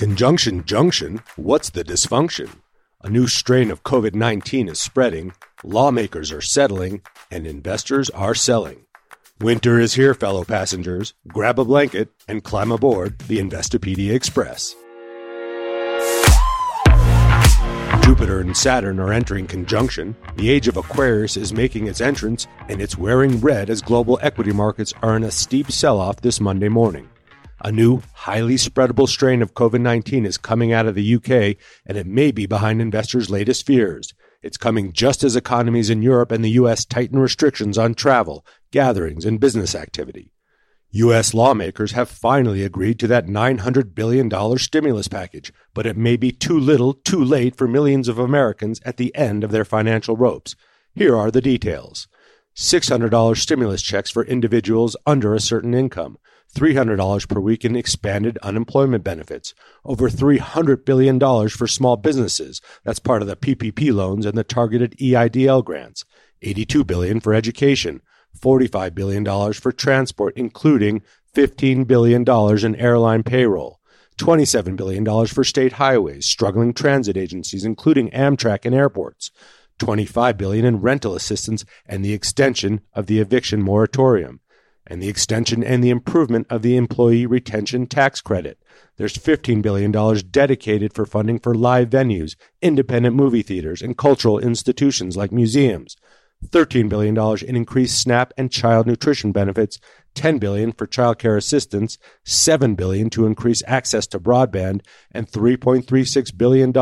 Conjunction junction, what's the dysfunction? A new strain of COVID 19 is spreading, lawmakers are settling, and investors are selling. Winter is here, fellow passengers. Grab a blanket and climb aboard the Investopedia Express. Jupiter and Saturn are entering conjunction. The age of Aquarius is making its entrance, and it's wearing red as global equity markets are in a steep sell off this Monday morning. A new, highly spreadable strain of COVID 19 is coming out of the UK, and it may be behind investors' latest fears. It's coming just as economies in Europe and the US tighten restrictions on travel, gatherings, and business activity. U.S. lawmakers have finally agreed to that $900 billion stimulus package, but it may be too little, too late for millions of Americans at the end of their financial ropes. Here are the details $600 stimulus checks for individuals under a certain income, $300 per week in expanded unemployment benefits, over $300 billion for small businesses. That's part of the PPP loans and the targeted EIDL grants. $82 billion for education, $45 billion for transport, including $15 billion in airline payroll. $27 billion for state highways, struggling transit agencies, including Amtrak and airports. 25 billion in rental assistance and the extension of the eviction moratorium and the extension and the improvement of the employee retention tax credit. There's $15 billion dedicated for funding for live venues, independent movie theaters, and cultural institutions like museums. $13 billion in increased SNAP and child nutrition benefits, 10 billion for child care assistance, 7 billion to increase access to broadband, and $3.36 billion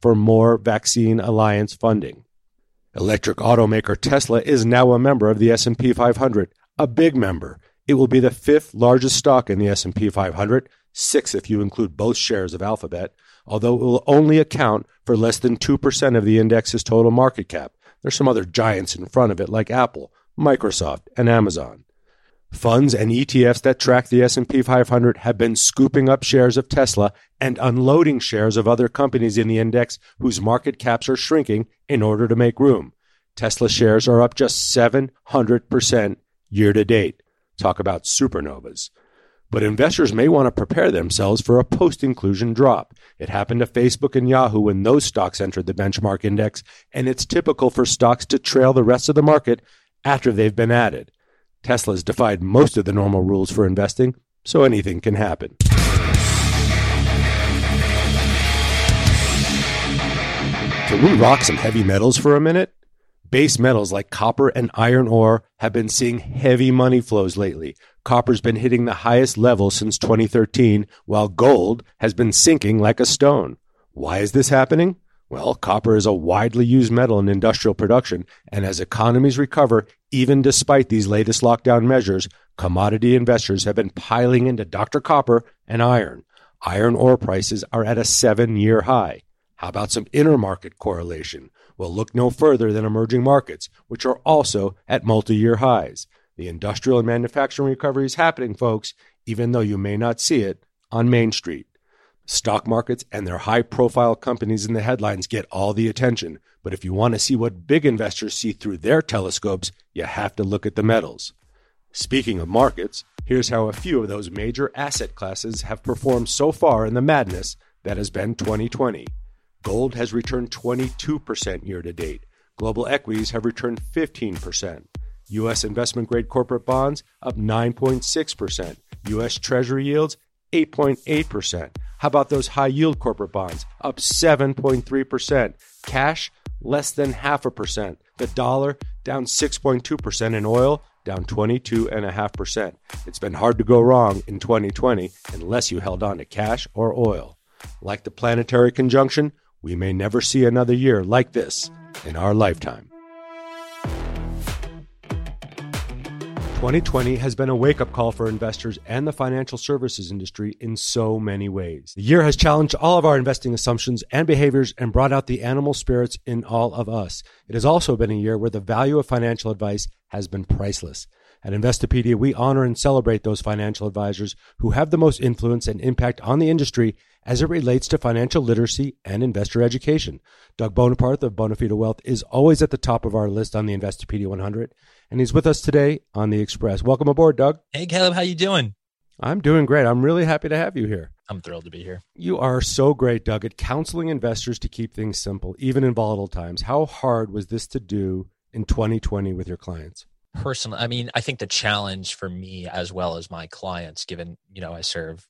for more vaccine alliance funding. Electric automaker Tesla is now a member of the S&P 500, a big member. It will be the fifth largest stock in the S&P 500, sixth if you include both shares of Alphabet, although it will only account for less than 2% of the index's total market cap. There's some other giants in front of it like Apple, Microsoft, and Amazon. Funds and ETFs that track the S&P 500 have been scooping up shares of Tesla and unloading shares of other companies in the index whose market caps are shrinking in order to make room. Tesla shares are up just 700% year to date. Talk about supernovas. But investors may want to prepare themselves for a post inclusion drop. It happened to Facebook and Yahoo when those stocks entered the benchmark index, and it's typical for stocks to trail the rest of the market after they've been added. Tesla's defied most of the normal rules for investing, so anything can happen. Can we rock some heavy metals for a minute? Base metals like copper and iron ore have been seeing heavy money flows lately. Copper's been hitting the highest level since 2013, while gold has been sinking like a stone. Why is this happening? Well, copper is a widely used metal in industrial production, and as economies recover, even despite these latest lockdown measures, commodity investors have been piling into Dr. Copper and iron. Iron ore prices are at a seven year high. How about some intermarket correlation? Well, look no further than emerging markets, which are also at multi year highs. The industrial and manufacturing recovery is happening, folks, even though you may not see it on Main Street. Stock markets and their high profile companies in the headlines get all the attention, but if you want to see what big investors see through their telescopes, you have to look at the metals. Speaking of markets, here's how a few of those major asset classes have performed so far in the madness that has been 2020. Gold has returned 22% year to date. Global equities have returned 15%. U.S. investment grade corporate bonds up 9.6%. U.S. Treasury yields 8.8%. How about those high yield corporate bonds up 7.3%? Cash less than half a percent. The dollar down 6.2%, and oil down 22.5%. It's been hard to go wrong in 2020 unless you held on to cash or oil. Like the planetary conjunction, we may never see another year like this in our lifetime. 2020 has been a wake up call for investors and the financial services industry in so many ways. The year has challenged all of our investing assumptions and behaviors and brought out the animal spirits in all of us. It has also been a year where the value of financial advice has been priceless. At Investopedia, we honor and celebrate those financial advisors who have the most influence and impact on the industry as it relates to financial literacy and investor education. Doug Boneparth of Bonafide Wealth is always at the top of our list on the Investopedia 100, and he's with us today on the Express. Welcome aboard, Doug. Hey, Caleb, how you doing? I'm doing great. I'm really happy to have you here. I'm thrilled to be here. You are so great, Doug, at counseling investors to keep things simple, even in volatile times. How hard was this to do in 2020 with your clients? Personally, I mean, I think the challenge for me as well as my clients, given, you know, I serve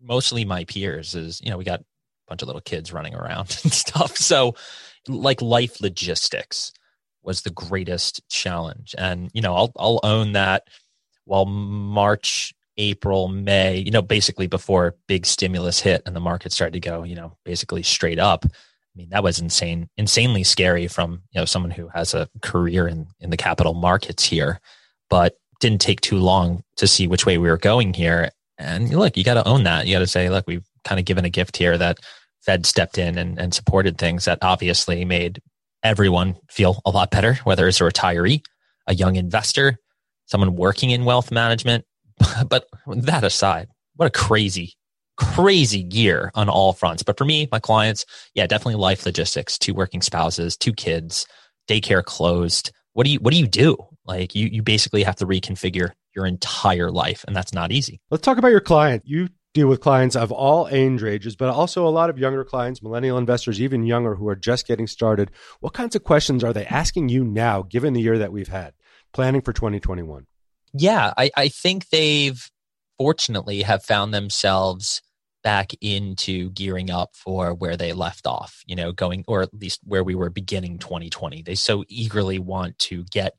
mostly my peers, is, you know, we got a bunch of little kids running around and stuff. So, like life logistics was the greatest challenge. And, you know, I'll, I'll own that while March April, May, you know, basically before big stimulus hit and the market started to go, you know, basically straight up. I mean, that was insane, insanely scary from, you know, someone who has a career in, in the capital markets here, but didn't take too long to see which way we were going here. And look, you got to own that. You got to say, look, we've kind of given a gift here that Fed stepped in and, and supported things that obviously made everyone feel a lot better, whether it's a retiree, a young investor, someone working in wealth management, but that aside, what a crazy, crazy year on all fronts. But for me, my clients, yeah, definitely life logistics, two working spouses, two kids, daycare closed. What do you what do you do? Like you you basically have to reconfigure your entire life and that's not easy. Let's talk about your client. You deal with clients of all age ranges, but also a lot of younger clients, millennial investors, even younger who are just getting started. What kinds of questions are they asking you now, given the year that we've had, planning for 2021? yeah, I, I think they've fortunately have found themselves back into gearing up for where they left off, you know, going or at least where we were beginning 2020. They so eagerly want to get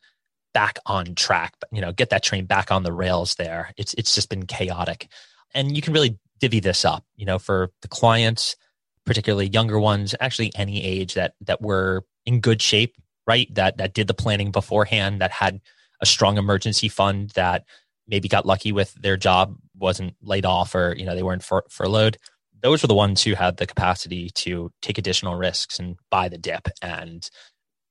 back on track, you know, get that train back on the rails there. It's it's just been chaotic. And you can really divvy this up, you know, for the clients, particularly younger ones, actually any age that that were in good shape, right? That that did the planning beforehand, that had a strong emergency fund that maybe got lucky with their job wasn't laid off or you know they weren't fur- furloughed those were the ones who had the capacity to take additional risks and buy the dip and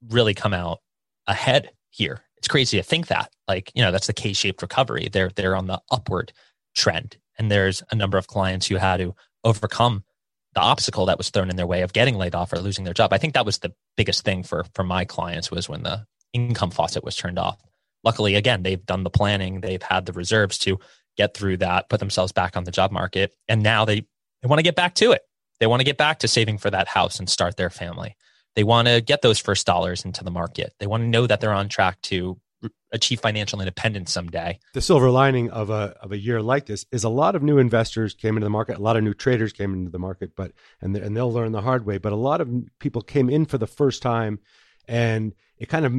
really come out ahead here. It's crazy to think that like you know that's the k-shaped recovery. They're they're on the upward trend. And there's a number of clients who had to overcome the obstacle that was thrown in their way of getting laid off or losing their job. I think that was the biggest thing for for my clients was when the income faucet was turned off. Luckily, again, they've done the planning, they've had the reserves to get through that, put themselves back on the job market, and now they, they want to get back to it. They want to get back to saving for that house and start their family. They want to get those first dollars into the market. They want to know that they're on track to achieve financial independence someday. The silver lining of a of a year like this is a lot of new investors came into the market, a lot of new traders came into the market, but and and they'll learn the hard way. But a lot of people came in for the first time, and it kind of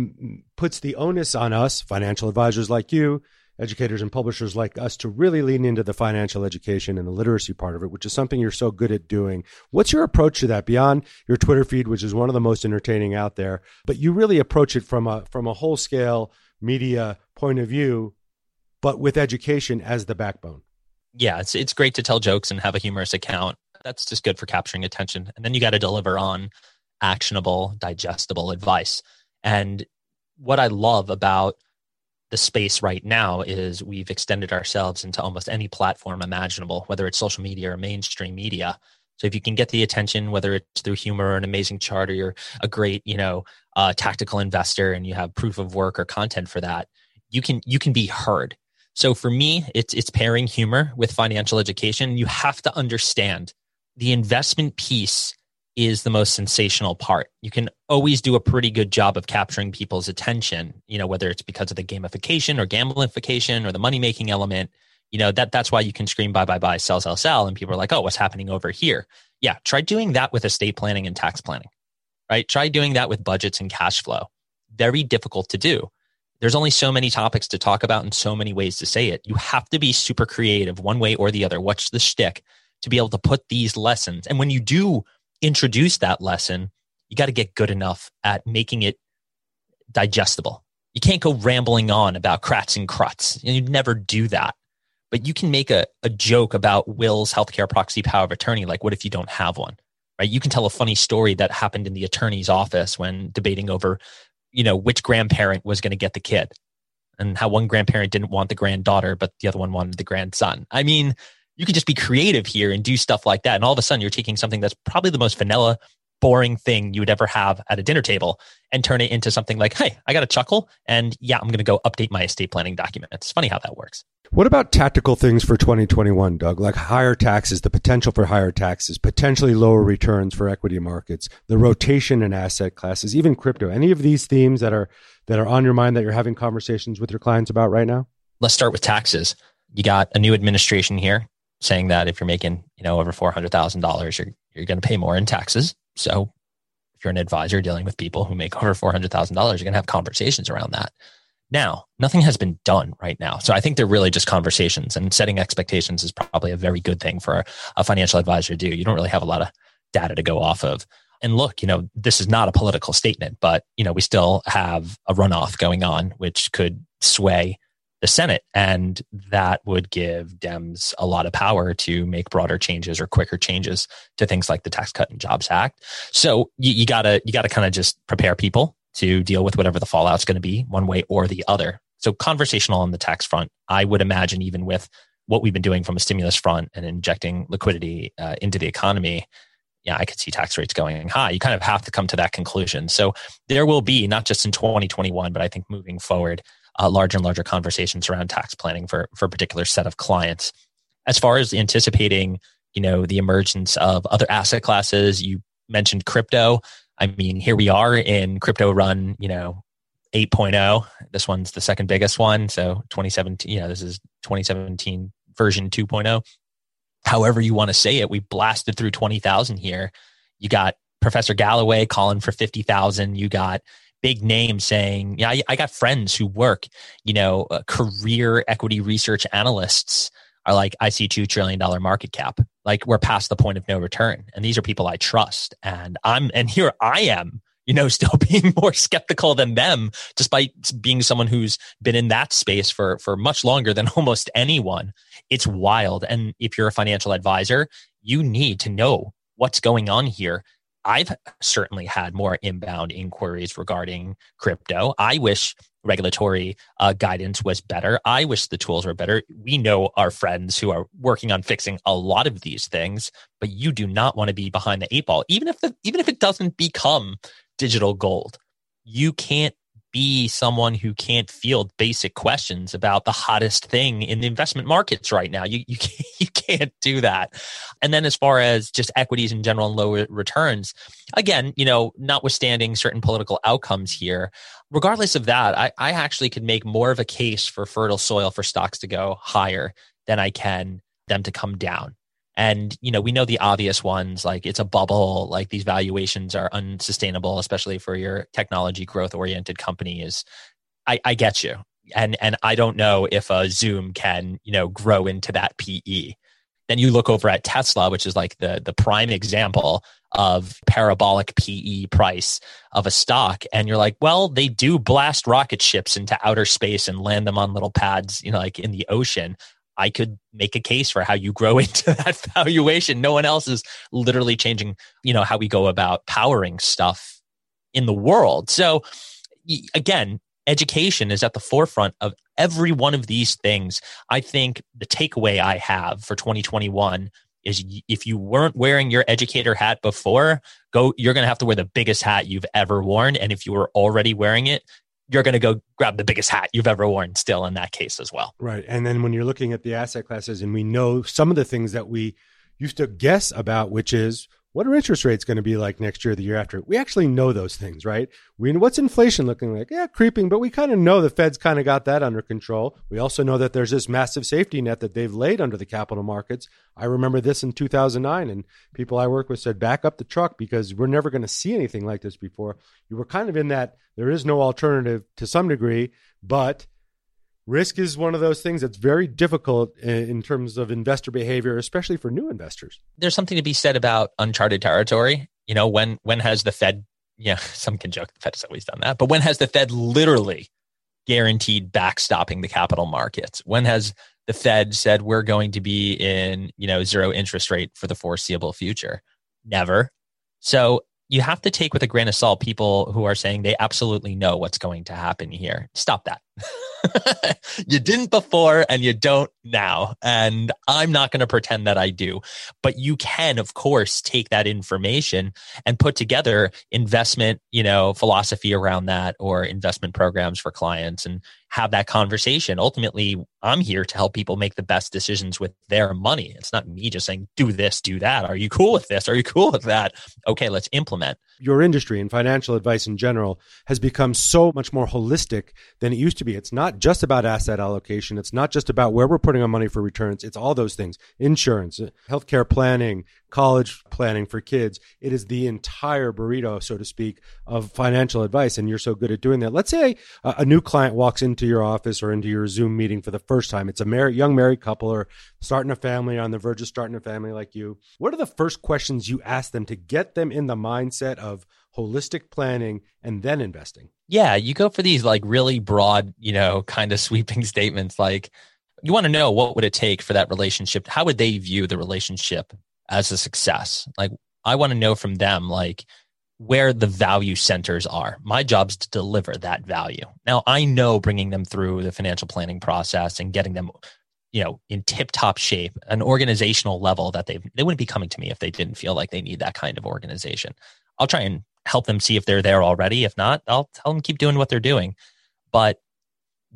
puts the onus on us, financial advisors like you, educators and publishers like us, to really lean into the financial education and the literacy part of it, which is something you're so good at doing. What's your approach to that beyond your Twitter feed, which is one of the most entertaining out there? But you really approach it from a from a whole scale media point of view, but with education as the backbone. Yeah, it's it's great to tell jokes and have a humorous account. That's just good for capturing attention. And then you got to deliver on actionable, digestible advice. And what I love about the space right now is we've extended ourselves into almost any platform imaginable, whether it's social media or mainstream media. So if you can get the attention, whether it's through humor or an amazing chart, or you're a great, you know, uh, tactical investor and you have proof of work or content for that, you can you can be heard. So for me, it's it's pairing humor with financial education. You have to understand the investment piece is the most sensational part. You can always do a pretty good job of capturing people's attention, you know, whether it's because of the gamification or gambleification or the money making element. You know, that that's why you can scream buy, buy, buy, sell, sell, sell. And people are like, oh, what's happening over here? Yeah, try doing that with estate planning and tax planning, right? Try doing that with budgets and cash flow. Very difficult to do. There's only so many topics to talk about and so many ways to say it. You have to be super creative one way or the other. What's the shtick to be able to put these lessons? And when you do introduce that lesson, you got to get good enough at making it digestible. You can't go rambling on about CRATs and CRUTs. You'd never do that. But you can make a, a joke about wills healthcare proxy power of attorney. Like, what if you don't have one? Right? You can tell a funny story that happened in the attorney's office when debating over, you know, which grandparent was going to get the kid and how one grandparent didn't want the granddaughter, but the other one wanted the grandson. I mean, you could just be creative here and do stuff like that. And all of a sudden, you're taking something that's probably the most vanilla, boring thing you would ever have at a dinner table and turn it into something like, hey, I got a chuckle and yeah, I'm going to go update my estate planning document. It's funny how that works. What about tactical things for 2021, Doug? Like higher taxes, the potential for higher taxes, potentially lower returns for equity markets, the rotation in asset classes, even crypto. Any of these themes that are that are on your mind that you're having conversations with your clients about right now? Let's start with taxes. You got a new administration here saying that if you're making, you know, over $400,000, you're you're going to pay more in taxes. So if you're an advisor dealing with people who make over $400,000, you're going to have conversations around that. Now, nothing has been done right now. So I think they're really just conversations and setting expectations is probably a very good thing for a financial advisor to do. You don't really have a lot of data to go off of. And look, you know, this is not a political statement, but, you know, we still have a runoff going on, which could sway the Senate. And that would give Dems a lot of power to make broader changes or quicker changes to things like the Tax Cut and Jobs Act. So you, you gotta, you gotta kind of just prepare people to deal with whatever the fallout's going to be one way or the other. So conversational on the tax front, I would imagine even with what we've been doing from a stimulus front and injecting liquidity uh, into the economy, yeah, I could see tax rates going high. You kind of have to come to that conclusion. So there will be not just in 2021, but I think moving forward, uh, larger and larger conversations around tax planning for for a particular set of clients. As far as anticipating, you know, the emergence of other asset classes, you mentioned crypto. I mean, here we are in crypto run, you know, 8.0. This one's the second biggest one. So 2017, you know, this is 2017 version 2.0. However you want to say it, we blasted through 20,000 here. You got Professor Galloway calling for 50,000. You got big names saying, yeah, I, I got friends who work, you know, uh, career equity research analysts are like, I see $2 trillion market cap. Like we're past the point of no return. And these are people I trust. And I'm, and here I am, you know, still being more skeptical than them, despite being someone who's been in that space for, for much longer than almost anyone. It's wild. And if you're a financial advisor, you need to know what's going on here I've certainly had more inbound inquiries regarding crypto. I wish regulatory uh, guidance was better. I wish the tools were better. We know our friends who are working on fixing a lot of these things, but you do not want to be behind the eight ball, even if the even if it doesn't become digital gold. You can't be someone who can't field basic questions about the hottest thing in the investment markets right now. You you can't, you can't do that. And then as far as just equities in general and low returns, again, you know, notwithstanding certain political outcomes here, regardless of that, I, I actually could make more of a case for fertile soil for stocks to go higher than I can them to come down. And, you know, we know the obvious ones like it's a bubble, like these valuations are unsustainable, especially for your technology growth oriented companies. I, I get you. And and I don't know if a Zoom can, you know, grow into that PE. Then you look over at Tesla, which is like the the prime example of parabolic PE price of a stock. And you're like, well, they do blast rocket ships into outer space and land them on little pads, you know, like in the ocean. I could make a case for how you grow into that valuation. No one else is literally changing, you know, how we go about powering stuff in the world. So again, education is at the forefront of every one of these things. I think the takeaway I have for 2021 is if you weren't wearing your educator hat before, go you're going to have to wear the biggest hat you've ever worn and if you were already wearing it, you're going to go grab the biggest hat you've ever worn still in that case as well. Right. And then when you're looking at the asset classes and we know some of the things that we used to guess about, which is what are interest rates going to be like next year, the year after? We actually know those things, right? We what's inflation looking like? Yeah, creeping, but we kind of know the Fed's kind of got that under control. We also know that there's this massive safety net that they've laid under the capital markets. I remember this in 2009, and people I work with said, back up the truck because we're never going to see anything like this before. You were kind of in that there is no alternative to some degree, but risk is one of those things that's very difficult in terms of investor behavior especially for new investors. There's something to be said about uncharted territory. You know when when has the fed yeah some can joke the fed has always done that but when has the fed literally guaranteed backstopping the capital markets? When has the fed said we're going to be in you know zero interest rate for the foreseeable future never. So you have to take with a grain of salt people who are saying they absolutely know what's going to happen here. Stop that you didn't before and you don't now. And I'm not going to pretend that I do. But you can, of course, take that information and put together investment, you know, philosophy around that or investment programs for clients and have that conversation. Ultimately, I'm here to help people make the best decisions with their money. It's not me just saying, do this, do that. Are you cool with this? Are you cool with that? Okay, let's implement. Your industry and financial advice in general has become so much more holistic than it used to be. It's not just about asset allocation. It's not just about where we're putting our money for returns. It's all those things insurance, healthcare planning, college planning for kids. It is the entire burrito, so to speak, of financial advice. And you're so good at doing that. Let's say a, a new client walks into your office or into your Zoom meeting for the first time. It's a young married couple or starting a family on the verge of starting a family like you. What are the first questions you ask them to get them in the mindset of holistic planning and then investing? Yeah, you go for these like really broad, you know, kind of sweeping statements like, you want to know what would it take for that relationship how would they view the relationship as a success. Like I want to know from them like where the value centers are. My job is to deliver that value. Now I know bringing them through the financial planning process and getting them you know in tip top shape an organizational level that they they wouldn't be coming to me if they didn't feel like they need that kind of organization i'll try and help them see if they're there already if not i'll tell them keep doing what they're doing but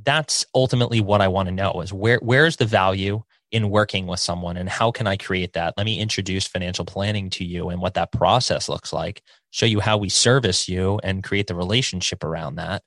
that's ultimately what i want to know is where where's the value in working with someone and how can I create that? Let me introduce financial planning to you and what that process looks like, show you how we service you and create the relationship around that.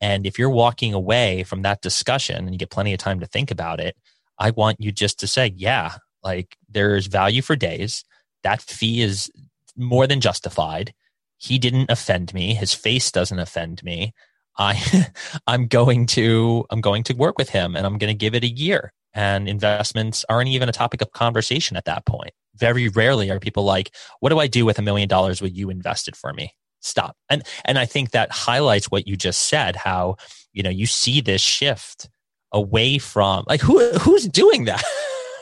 And if you're walking away from that discussion and you get plenty of time to think about it, I want you just to say, yeah, like there's value for days. That fee is more than justified. He didn't offend me. His face doesn't offend me. I I'm going to I'm going to work with him and I'm going to give it a year and investments aren't even a topic of conversation at that point. Very rarely are people like, what do I do with a million dollars what you invested for me? Stop. And and I think that highlights what you just said, how, you know, you see this shift away from like who who's doing that?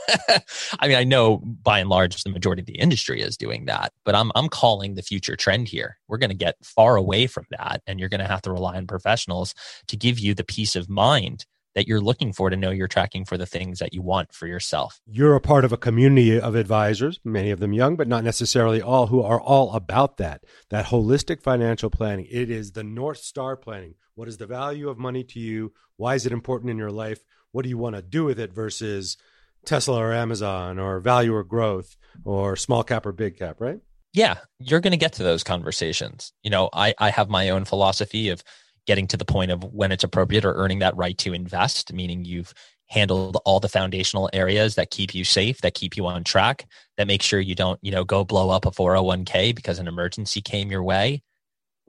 I mean, I know by and large the majority of the industry is doing that, but I'm I'm calling the future trend here. We're going to get far away from that and you're going to have to rely on professionals to give you the peace of mind that you're looking for to know you're tracking for the things that you want for yourself. You're a part of a community of advisors, many of them young, but not necessarily all, who are all about that, that holistic financial planning. It is the North Star planning. What is the value of money to you? Why is it important in your life? What do you want to do with it versus Tesla or Amazon or value or growth or small cap or big cap, right? Yeah, you're going to get to those conversations. You know, I, I have my own philosophy of getting to the point of when it's appropriate or earning that right to invest, meaning you've handled all the foundational areas that keep you safe, that keep you on track, that make sure you don't, you know, go blow up a 401k because an emergency came your way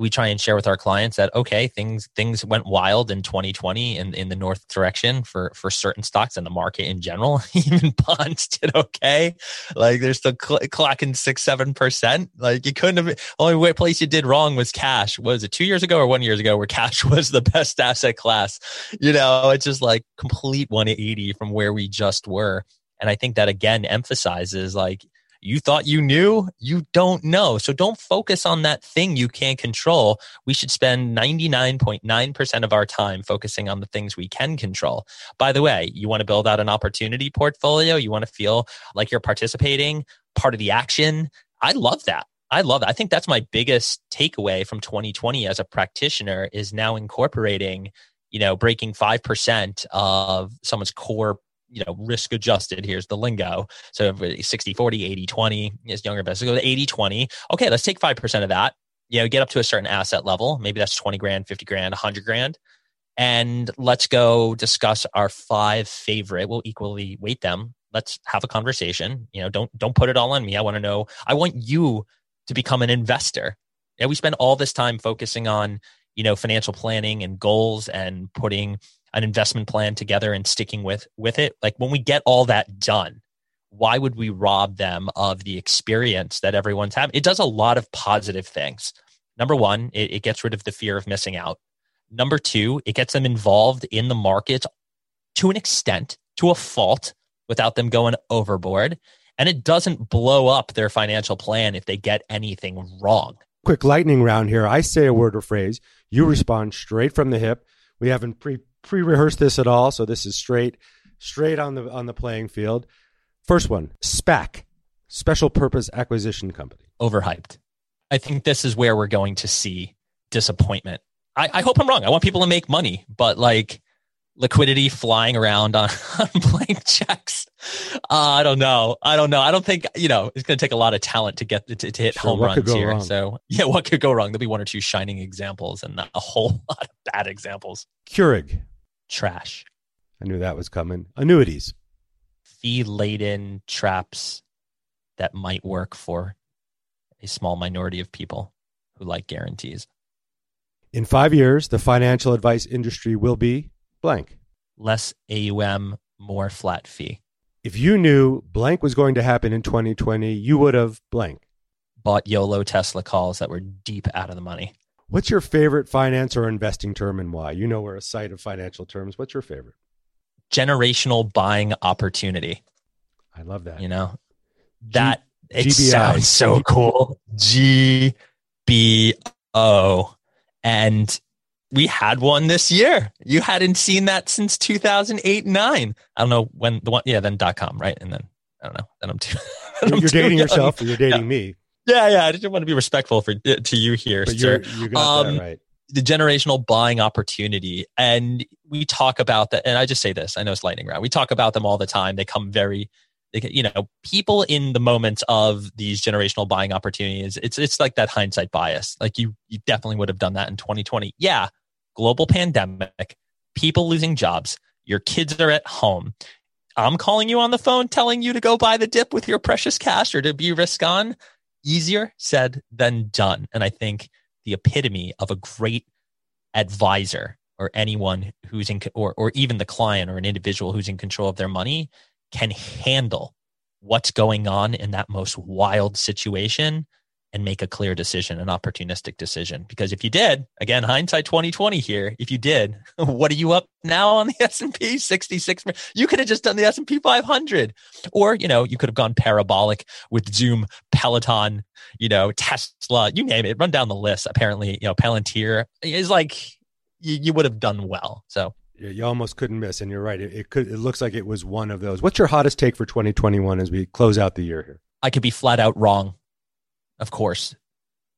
we try and share with our clients that okay things things went wild in 2020 in, in the north direction for for certain stocks and the market in general even bonds did okay. Like they're still cl- clocking six seven percent. Like you couldn't have only place you did wrong was cash. Was it two years ago or one years ago where cash was the best asset class? You know it's just like complete 180 from where we just were. And i think that again emphasizes like you thought you knew, you don't know. So don't focus on that thing you can't control. We should spend 99.9% of our time focusing on the things we can control. By the way, you want to build out an opportunity portfolio, you want to feel like you're participating, part of the action. I love that. I love it. I think that's my biggest takeaway from 2020 as a practitioner is now incorporating, you know, breaking 5% of someone's core you know, risk adjusted. Here's the lingo. So 60, 40, 80, 20 is younger. So go to 80, 20. Okay, let's take 5% of that. You know, get up to a certain asset level. Maybe that's 20 grand, 50 grand, 100 grand. And let's go discuss our five favorite. We'll equally weight them. Let's have a conversation. You know, don't don't put it all on me. I want to know. I want you to become an investor. And we spend all this time focusing on, you know, financial planning and goals and putting an investment plan together and sticking with with it. Like when we get all that done why would we rob them of the experience that everyone's having? It does a lot of positive things. Number one it, it gets rid of the fear of missing out. Number two it gets them involved in the market to an extent to a fault without them going overboard. And it doesn't blow up their financial plan if they get anything wrong. Quick lightning round here. I say a word or phrase. You respond straight from the hip. We haven't pre pre-rehearsed this at all, so this is straight straight on the on the playing field. First one, SPAC, Special Purpose Acquisition Company. Overhyped. I think this is where we're going to see disappointment. I, I hope I'm wrong. I want people to make money, but like liquidity flying around on, on blank checks. Uh, I don't know. I don't know. I don't think, you know, it's going to take a lot of talent to get to, to hit sure, home runs here. Wrong? So yeah, what could go wrong? There'll be one or two shining examples and a whole lot of bad examples. Keurig. Trash. I knew that was coming. Annuities. Fee laden traps that might work for a small minority of people who like guarantees. In five years, the financial advice industry will be blank. Less AUM, more flat fee. If you knew blank was going to happen in 2020, you would have blank. Bought YOLO Tesla calls that were deep out of the money. What's your favorite finance or investing term and why? You know we're a site of financial terms. What's your favorite? Generational buying opportunity. I love that. You know, that G- it GBI. sounds so cool. G B O. And we had one this year. You hadn't seen that since 2008 9. I don't know when the one, yeah, then dot com, right? And then I don't know. Then I'm too. Then you're, I'm dating young. yourself or you're dating yeah. me. Yeah, yeah. I just want to be respectful for to you here, but sir. you got um, that right. The generational buying opportunity, and we talk about that. And I just say this: I know it's lightning round. We talk about them all the time. They come very you know people in the moment of these generational buying opportunities it's it's like that hindsight bias like you you definitely would have done that in 2020 yeah global pandemic people losing jobs your kids are at home i'm calling you on the phone telling you to go buy the dip with your precious cash or to be risk on easier said than done. And i think the epitome of a great advisor or anyone who's in or or even the client or an individual who's in control of their money can handle what's going on in that most wild situation and make a clear decision, an opportunistic decision. Because if you did, again, hindsight 2020 here, if you did, what are you up now on the S&P 66? You could have just done the S&P 500 or, you know, you could have gone parabolic with Zoom, Peloton, you know, Tesla, you name it, run down the list. Apparently, you know, Palantir is like, you, you would have done well. So you almost couldn't miss, and you're right. It, it, could. It looks like it was one of those. What's your hottest take for 2021 as we close out the year here? I could be flat out wrong, of course,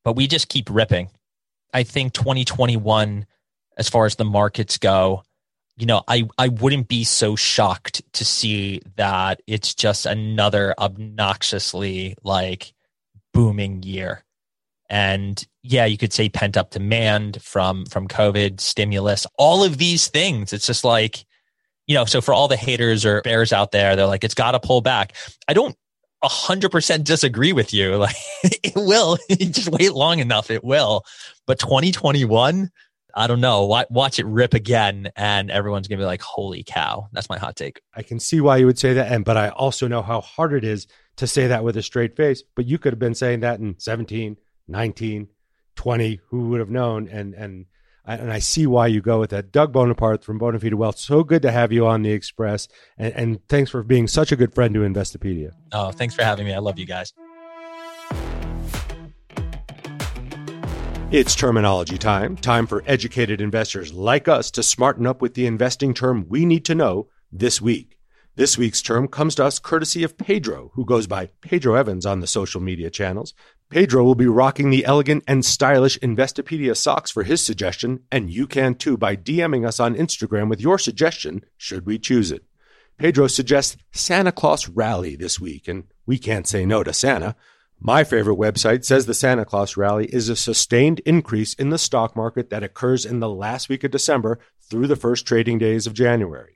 but we just keep ripping. I think 2021, as far as the markets go, you know, I I wouldn't be so shocked to see that it's just another obnoxiously like booming year. And yeah you could say pent up demand from from covid stimulus all of these things. It's just like you know so for all the haters or bears out there they're like it's got to pull back. I don't 100% disagree with you like it will just wait long enough it will but 2021 I don't know. Watch it rip again, and everyone's gonna be like, "Holy cow!" That's my hot take. I can see why you would say that, and but I also know how hard it is to say that with a straight face. But you could have been saying that in 17, 19, 20, who would have known? And and and I see why you go with that. Doug Boneparth from Bonafide Wealth. So good to have you on the Express, and, and thanks for being such a good friend to Investopedia. Oh, thanks for having me. I love you guys. It's terminology time. Time for educated investors like us to smarten up with the investing term we need to know this week. This week's term comes to us courtesy of Pedro, who goes by Pedro Evans on the social media channels. Pedro will be rocking the elegant and stylish Investopedia socks for his suggestion, and you can too by DMing us on Instagram with your suggestion, should we choose it. Pedro suggests Santa Claus Rally this week, and we can't say no to Santa. My favorite website says the Santa Claus Rally is a sustained increase in the stock market that occurs in the last week of December through the first trading days of January.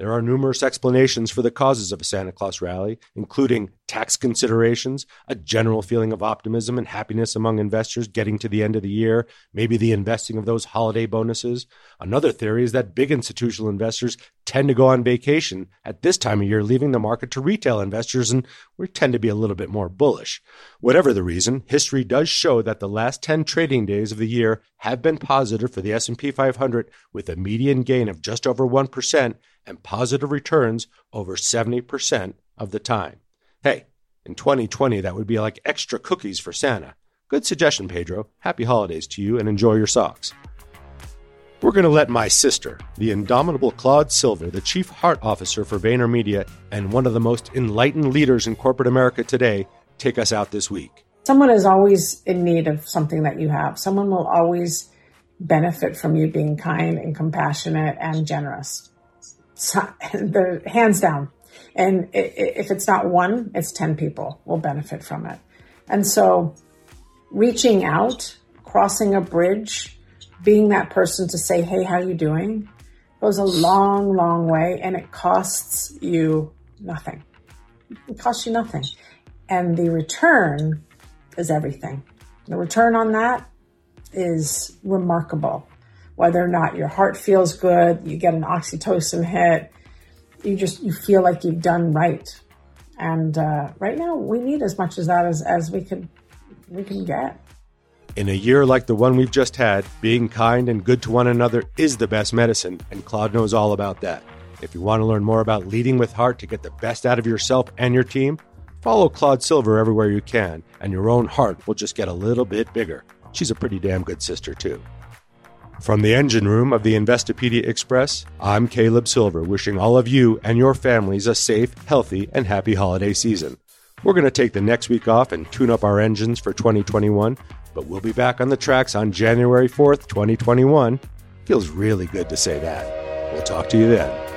There are numerous explanations for the causes of a Santa Claus rally, including tax considerations, a general feeling of optimism and happiness among investors getting to the end of the year, maybe the investing of those holiday bonuses. Another theory is that big institutional investors tend to go on vacation at this time of year, leaving the market to retail investors, and we tend to be a little bit more bullish. Whatever the reason, history does show that the last 10 trading days of the year have been positive for the S&P 500 with a median gain of just over 1% and positive returns over 70% of the time. Hey, in 2020, that would be like extra cookies for Santa. Good suggestion, Pedro. Happy holidays to you and enjoy your socks. We're going to let my sister, the indomitable Claude Silver, the Chief Heart Officer for VaynerMedia and one of the most enlightened leaders in corporate America today, take us out this week. Someone is always in need of something that you have. Someone will always benefit from you being kind and compassionate and generous. The hands down. And if it's not one, it's 10 people will benefit from it. And so reaching out, crossing a bridge, being that person to say, Hey, how you doing? goes a long, long way and it costs you nothing. It costs you nothing. And the return is everything. The return on that is remarkable. Whether or not your heart feels good, you get an oxytocin hit, you just, you feel like you've done right. And, uh, right now we need as much as that as, as we could, we can get. In a year like the one we've just had, being kind and good to one another is the best medicine, and Claude knows all about that. If you want to learn more about leading with heart to get the best out of yourself and your team, follow Claude Silver everywhere you can, and your own heart will just get a little bit bigger. She's a pretty damn good sister, too. From the engine room of the Investopedia Express, I'm Caleb Silver, wishing all of you and your families a safe, healthy, and happy holiday season. We're going to take the next week off and tune up our engines for 2021 but we'll be back on the tracks on January 4th, 2021. Feels really good to say that. We'll talk to you then.